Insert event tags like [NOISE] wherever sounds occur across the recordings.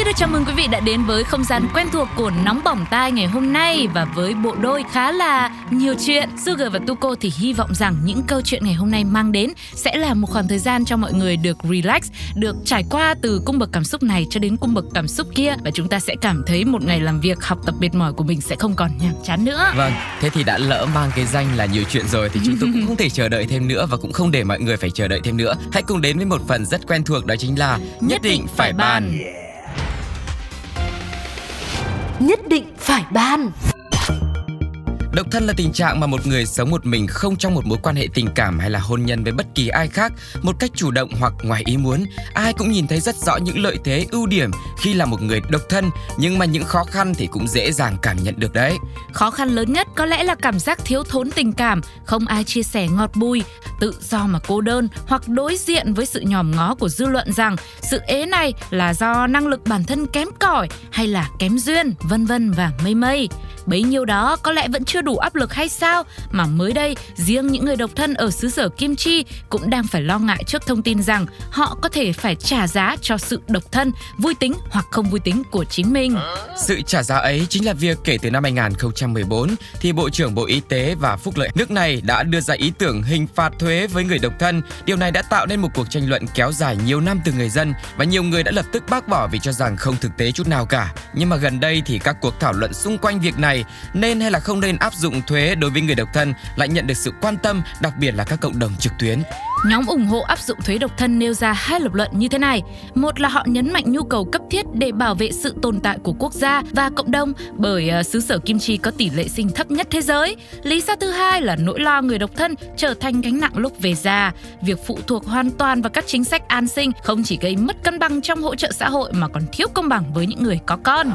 Xin được chào mừng quý vị đã đến với không gian quen thuộc của Nóng Bỏng Tai ngày hôm nay Và với bộ đôi khá là nhiều chuyện Sugar và Tuko thì hy vọng rằng những câu chuyện ngày hôm nay mang đến Sẽ là một khoảng thời gian cho mọi người được relax Được trải qua từ cung bậc cảm xúc này cho đến cung bậc cảm xúc kia Và chúng ta sẽ cảm thấy một ngày làm việc học tập mệt mỏi của mình sẽ không còn nhàm chán nữa Vâng, thế thì đã lỡ mang cái danh là nhiều chuyện rồi thì chúng tôi cũng không thể chờ đợi thêm nữa và cũng không để mọi người phải chờ đợi thêm nữa. Hãy cùng đến với một phần rất quen thuộc đó chính là nhất định phải bàn. Nhất định phải ban. Độc thân là tình trạng mà một người sống một mình không trong một mối quan hệ tình cảm hay là hôn nhân với bất kỳ ai khác một cách chủ động hoặc ngoài ý muốn. Ai cũng nhìn thấy rất rõ những lợi thế, ưu điểm khi là một người độc thân, nhưng mà những khó khăn thì cũng dễ dàng cảm nhận được đấy. Khó khăn lớn nhất có lẽ là cảm giác thiếu thốn tình cảm, không ai chia sẻ ngọt bùi, tự do mà cô đơn hoặc đối diện với sự nhòm ngó của dư luận rằng sự ế này là do năng lực bản thân kém cỏi hay là kém duyên, vân vân và mây mây. Bấy nhiêu đó có lẽ vẫn chưa đủ áp lực hay sao mà mới đây riêng những người độc thân ở xứ sở Kim Chi cũng đang phải lo ngại trước thông tin rằng họ có thể phải trả giá cho sự độc thân, vui tính hoặc không vui tính của chính mình. Sự trả giá ấy chính là việc kể từ năm 2014 thì Bộ trưởng Bộ Y tế và Phúc lợi nước này đã đưa ra ý tưởng hình phạt thuế với người độc thân. Điều này đã tạo nên một cuộc tranh luận kéo dài nhiều năm từ người dân và nhiều người đã lập tức bác bỏ vì cho rằng không thực tế chút nào cả. Nhưng mà gần đây thì các cuộc thảo luận xung quanh việc này nên hay là không nên áp áp dụng thuế đối với người độc thân lại nhận được sự quan tâm, đặc biệt là các cộng đồng trực tuyến. Nhóm ủng hộ áp dụng thuế độc thân nêu ra hai lập luận như thế này. Một là họ nhấn mạnh nhu cầu cấp thiết để bảo vệ sự tồn tại của quốc gia và cộng đồng bởi ờ, xứ sở Kim Chi có tỷ lệ sinh thấp nhất thế giới. Lý do thứ hai là nỗi lo người độc thân trở thành gánh nặng lúc về già. Việc phụ thuộc hoàn toàn vào các chính sách an sinh không chỉ gây mất cân bằng trong hỗ trợ xã hội mà còn thiếu công bằng với những người có con.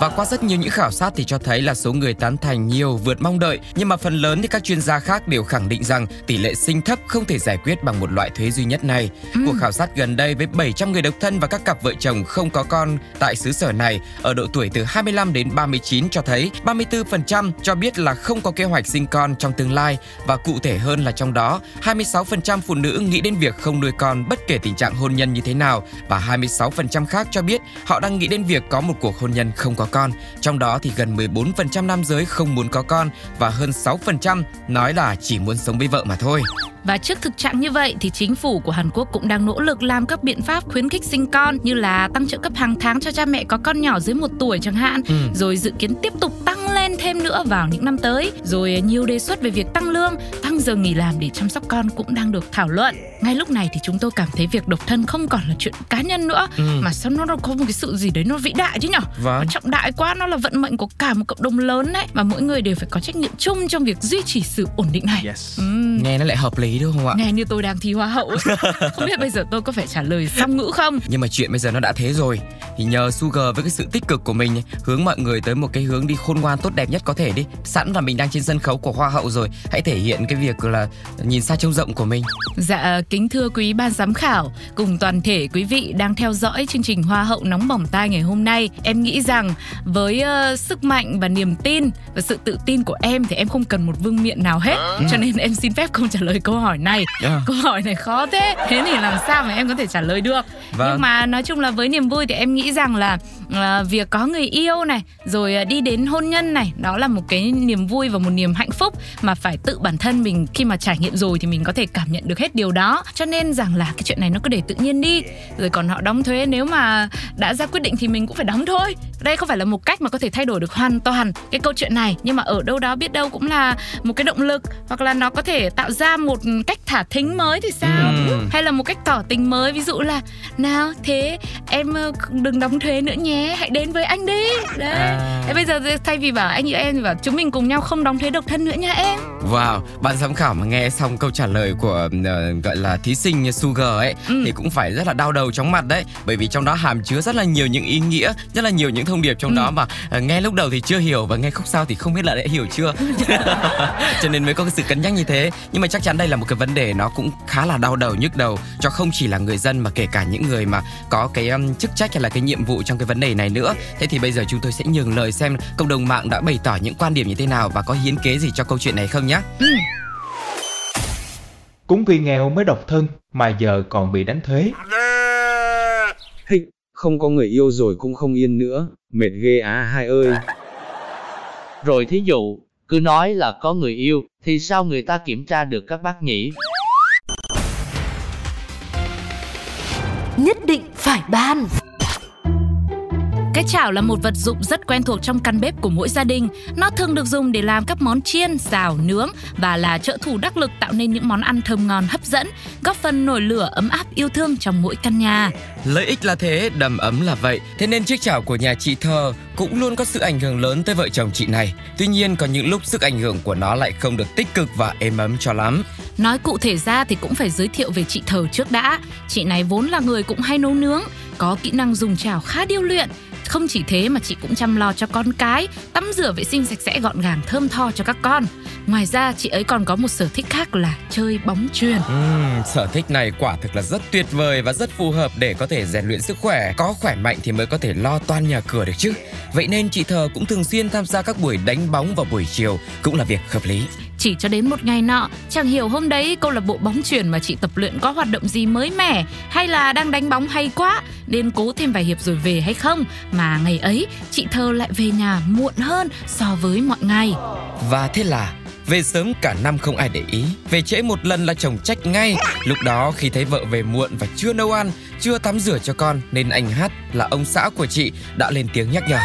Và qua rất nhiều những khảo sát thì cho thấy là số người tán thành nhiều vượt mong đợi, nhưng mà phần lớn thì các chuyên gia khác đều khẳng định rằng tỷ lệ sinh thấp không thể giải quyết bằng một loại thuế duy nhất này. Ừ. Cuộc khảo sát gần đây với 700 người độc thân và các cặp vợ chồng không có con tại xứ sở này ở độ tuổi từ 25 đến 39 cho thấy 34% cho biết là không có kế hoạch sinh con trong tương lai và cụ thể hơn là trong đó 26% phụ nữ nghĩ đến việc không nuôi con bất kể tình trạng hôn nhân như thế nào và 26% khác cho biết họ đang nghĩ đến việc có một cuộc hôn nhân không có con. Trong đó thì gần 14% nam giới không muốn có con và hơn 6% nói là chỉ muốn sống với vợ mà thôi. Và trước thực trạng như vậy thì chính phủ của Hàn Quốc cũng đang nỗ lực làm các biện pháp khuyến khích sinh con như là tăng trợ cấp hàng tháng cho cha mẹ có con nhỏ dưới một tuổi chẳng hạn, Ừ. rồi dự kiến tiếp tục tăng lên thêm nữa vào những năm tới, rồi nhiều đề xuất về việc tăng lương, tăng giờ nghỉ làm để chăm sóc con cũng đang được thảo luận. Ngay lúc này thì chúng tôi cảm thấy việc độc thân không còn là chuyện cá nhân nữa, Ừ. mà sao nó có một cái sự gì đấy nó vĩ đại chứ nhở? Vâng. Nó trọng đại quá, nó là vận mệnh của cả một cộng đồng lớn đấy, mà mỗi người đều phải có trách nhiệm chung trong việc duy trì sự ổn định này. yes Ừm. Nghe nó lại hợp lý đúng không ạ? Nghe như tôi đang thi hoa hậu [LAUGHS] Không biết bây giờ tôi có phải trả lời song ngữ không Nhưng mà chuyện bây giờ nó đã thế rồi Thì nhờ Sugar với cái sự tích cực của mình Hướng mọi người tới một cái hướng đi khôn ngoan tốt đẹp nhất có thể đi. Sẵn là mình đang trên sân khấu của Hoa hậu rồi. Hãy thể hiện cái việc là nhìn xa trông rộng của mình. Dạ kính thưa quý ban giám khảo Cùng toàn thể quý vị đang theo dõi chương trình Hoa hậu nóng bỏng tai ngày hôm nay Em nghĩ rằng với ờ, sức mạnh và niềm tin Và sự tự tin của em Thì em không cần một vương miện nào hết. Cho nên em xin phép không trả lời câu hỏi này. À. Câu hỏi này khó thế. Thế thì làm sao mà em có thể trả lời được? Vâng. Nhưng mà nói chung là với niềm vui thì em nghĩ rằng là à, Việc có người yêu này Rồi à, đi đến hôn nhân này đó là một cái niềm vui và một niềm hạnh phúc Mà phải tự bản thân mình khi mà trải nghiệm rồi Thì mình có thể cảm nhận được hết điều đó. Cho nên rằng là cái chuyện này nó cứ để tự nhiên đi. Rồi còn họ đóng thuế, Nếu mà đã ra quyết định thì mình cũng phải đóng thôi. Đây không phải là một cách mà có thể thay đổi được hoàn toàn Cái câu chuyện này, Nhưng mà ở đâu đó biết đâu cũng là một cái động lực, Hoặc là nó có thể tạo ra một cách thả thính mới thì sao? Ừ. hay là một cách tỏ tình mới ví dụ là nào thế em ờ, đừng đóng thuế nữa nhé hãy đến với anh đi đấy À. thế bây giờ thay vì bảo anh yêu em thì bảo chúng mình cùng nhau không đóng thuế độc thân nữa nha em Wow, ban giám khảo mà nghe xong câu trả lời của ờ, gọi là thí sinh Sugar ấy Ừ. thì cũng phải rất là đau đầu chóng mặt đấy, bởi vì trong đó hàm chứa rất là nhiều những ý nghĩa, rất là nhiều những thông điệp trong Ừ. đó mà ờ, nghe lúc đầu thì chưa hiểu và nghe khúc sau thì không biết là đã hiểu chưa. [LAUGHS] [LAUGHS] Cho nên mới có cái sự cân nhắc như thế. Nhưng mà chắc chắn đây là một cái vấn đề nó cũng khá là đau đầu nhức đầu cho không chỉ là người dân mà kể cả những người mà có cái um, chức trách hay là cái nhiệm vụ trong cái vấn đề này nữa. Thế thì bây giờ chúng tôi sẽ nhường lời xem cộng đồng mạng đã bày tỏ những quan điểm như thế nào và có hiến kế gì cho câu chuyện này không nhé. ừ. Cũng vì nghèo mới độc thân mà giờ còn bị đánh thuế. Hịch, không có người yêu rồi cũng không yên nữa, mệt ghê á hai ơi. Rồi thí dụ, cứ nói là có người yêu, thì sao người ta kiểm tra được các bác nhỉ? Nhất định phải ban. Cái chảo là một vật dụng rất quen thuộc trong căn bếp của mỗi gia đình. Nó thường được dùng để làm các món chiên, xào, nướng và là trợ thủ đắc lực tạo nên những món ăn thơm ngon hấp dẫn, góp phần nổi lửa ấm áp yêu thương trong mỗi căn nhà. Lợi ích là thế, đầm ấm là vậy. Thế nên chiếc chảo của nhà chị Thờ cũng luôn có sự ảnh hưởng lớn tới vợ chồng chị này. Tuy nhiên có những lúc sức ảnh hưởng của nó lại không được tích cực và êm ấm cho lắm. Nói cụ thể ra thì cũng phải giới thiệu về chị Thờ trước đã. Chị này vốn là người cũng hay nấu nướng, có kỹ năng dùng chảo khá điêu luyện. Không chỉ thế mà chị cũng chăm lo cho con cái, tắm rửa vệ sinh sạch sẽ gọn gàng thơm tho cho các con. Ngoài ra chị ấy còn có một sở thích khác là chơi bóng chuyền. Ừm, sở thích này quả thực là rất tuyệt vời và rất phù hợp để có thể rèn luyện sức khỏe. Có khỏe mạnh thì mới có thể lo toan nhà cửa được chứ. Vậy nên chị Thờ cũng thường xuyên tham gia các buổi đánh bóng vào buổi chiều, cũng là việc hợp lý. Chỉ cho đến một ngày nọ, chẳng hiểu hôm đấy câu lạc bộ bóng chuyền mà chị tập luyện có hoạt động gì mới mẻ hay là đang đánh bóng hay quá nên cố thêm vài hiệp rồi về hay không mà ngày ấy chị Thơ lại về nhà muộn hơn so với mọi ngày. Và thế là về sớm cả năm không ai để ý. Về trễ một lần là chồng trách ngay. Lúc đó khi thấy vợ về muộn và chưa nấu ăn, Chưa tắm rửa cho con, Nên anh Hát là ông xã của chị Đã lên tiếng nhắc nhở.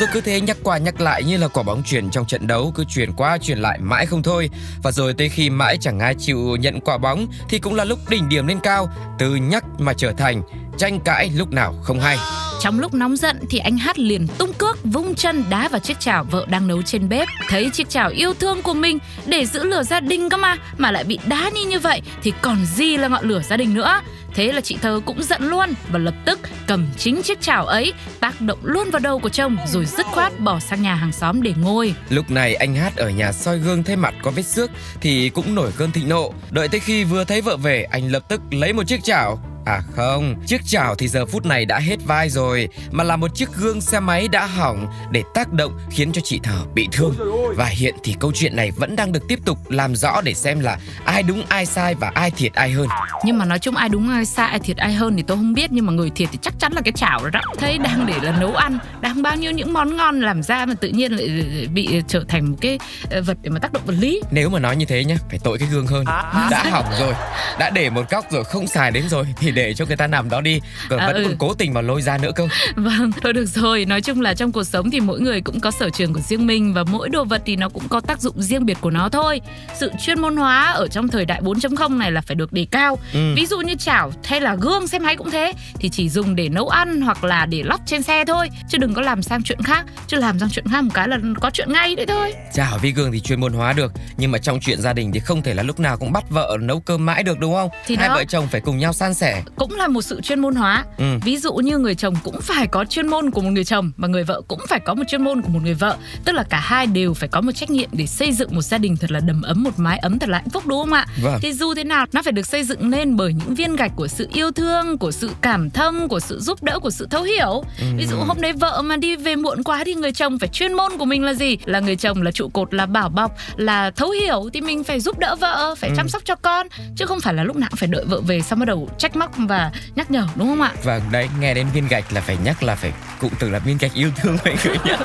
Rồi cứ thế nhắc qua nhắc lại như là quả bóng chuyển trong trận đấu, cứ chuyển qua chuyển lại mãi không thôi. Và rồi tới khi mãi chẳng ai chịu nhận quả bóng thì cũng là lúc đỉnh điểm lên cao, từ nhắc mà trở thành, tranh cãi lúc nào không hay. Trong lúc nóng giận thì anh Hát liền tung cước vung chân đá vào chiếc chảo vợ đang nấu trên bếp. Thấy chiếc chảo yêu thương của mình để giữ lửa gia đình cơ mà mà lại bị đá đi như vậy thì còn gì là ngọn lửa gia đình nữa. Thế là chị Thơ cũng giận luôn và lập tức cầm chính chiếc chảo ấy tác động luôn vào đầu của chồng rồi dứt khoát bỏ sang nhà hàng xóm để ngồi. Lúc này anh Hát ở nhà soi gương thấy mặt có vết xước thì cũng nổi cơn thịnh nộ. Đợi tới khi vừa thấy vợ về, anh lập tức lấy một chiếc chảo. À không, chiếc chảo thì giờ phút này đã hết vai rồi, mà là một chiếc gương xe máy đã hỏng để tác động khiến cho chị Thờ bị thương. Và hiện thì câu chuyện này vẫn đang được tiếp tục làm rõ để xem là ai đúng ai sai và ai thiệt ai hơn. Nhưng mà nói chung ai đúng ai sai ai thiệt ai hơn thì tôi không biết nhưng mà người thiệt thì chắc chắn là cái chảo đó, đó. Thấy đang để là nấu ăn, đang bao nhiêu những món ngon làm ra mà tự nhiên lại bị trở thành một cái ờ, vật để mà tác động vật lý. Nếu mà nói như thế nhá, phải tội cái gương hơn. Đã hỏng rồi, đã để một góc rồi không xài đến rồi thì để cho người ta nằm đó đi, còn À, vẫn ừ. còn cố tình mà lôi ra nữa cơ. Vâng, thôi được rồi. Nói chung là trong cuộc sống thì mỗi người cũng có sở trường của riêng mình và mỗi đồ vật thì nó cũng có tác dụng riêng biệt của nó thôi. Sự chuyên môn hóa ở trong thời đại 4.0 này là phải được đề cao. Ừ. Ví dụ như chảo hay là gương xe máy cũng thế thì chỉ dùng để nấu ăn hoặc là để lắp trên xe thôi, chứ đừng có làm sang chuyện khác. Chứ làm sang chuyện khác một cái là có chuyện ngay đấy thôi. Chảo vi gương thì chuyên môn hóa được Nhưng mà trong chuyện gia đình thì không thể là lúc nào cũng bắt vợ nấu cơm mãi được đúng không? Thì Hai đó. vợ chồng phải cùng nhau san sẻ Cũng là một sự chuyên môn hóa. Ừ. Ví dụ như người chồng cũng phải có chuyên môn của một người chồng và người vợ cũng phải có một chuyên môn của một người vợ. Tức là cả hai đều phải có một trách nhiệm để xây dựng một gia đình thật là đầm ấm, một mái ấm thật là hạnh phúc đúng không ạ? Vâng. Thì dù thế nào nó phải được xây dựng nên bởi những viên gạch của sự yêu thương, của sự cảm thông, của sự giúp đỡ, của sự thấu hiểu. Ví dụ hôm đấy vợ mà đi về muộn quá thì người chồng phải chuyên môn của mình là gì? Là người chồng là trụ cột, là bảo bọc, là thấu hiểu thì mình phải giúp đỡ vợ, phải chăm sóc cho con chứ không phải là lúc nào cũng phải đợi vợ về xong bắt đầu trách móc và nhắc nhở đúng không ạ? Vâng đấy nghe đến viên gạch là phải nhắc là phải cụm từ là viên gạch yêu thương mọi người nhá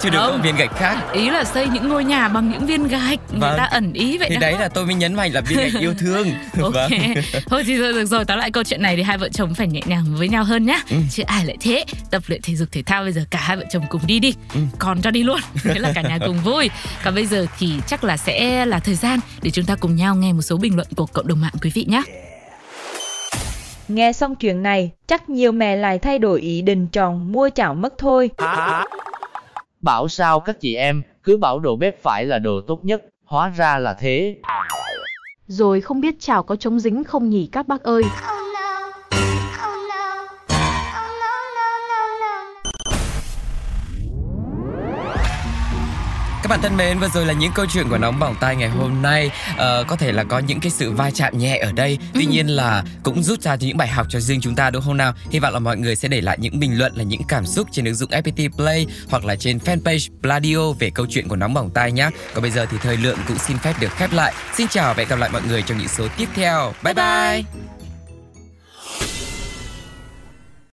Chứ đừng có viên gạch khác Ý là xây những ngôi nhà bằng những viên gạch người Vâng. ta ẩn ý vậy Thì đó. đấy là tôi mới nhấn mạnh là viên gạch yêu thương [LAUGHS] Ok, Vâng thôi thì thôi được rồi, tóm lại câu chuyện này thì hai vợ chồng phải nhẹ nhàng với nhau hơn nhá. Ừ. Chứ ai lại thế, tập luyện thể dục thể thao bây giờ cả hai vợ chồng cùng đi đi, Ừ. còn cho đi luôn, thế là cả nhà cùng vui. Còn bây giờ thì chắc là sẽ là thời gian để chúng ta cùng nhau nghe một số bình luận của cộng đồng mạng quý vị nhé. Nghe xong chuyện này, chắc nhiều mẹ lại thay đổi ý định chọn mua chảo mất thôi. Bảo sao các chị em, cứ bảo đồ bếp phải là đồ tốt nhất, hóa ra là thế. Rồi không biết chảo có chống dính không nhỉ các bác ơi. Các bạn thân mến, vừa rồi là những câu chuyện của nóng bỏng tai ngày hôm nay. Ờ, có thể là có những cái sự va chạm nhẹ ở đây, tuy nhiên là cũng rút ra những bài học cho riêng chúng ta đúng không nào? Hy vọng là mọi người sẽ để lại những bình luận là những cảm xúc trên ứng dụng FPT Play hoặc là trên fanpage Pladio về câu chuyện của nóng bỏng tai nhé. Còn bây giờ thì thời lượng cũng xin phép được khép lại. Xin chào và hẹn gặp lại mọi người trong những số tiếp theo. Bye bye.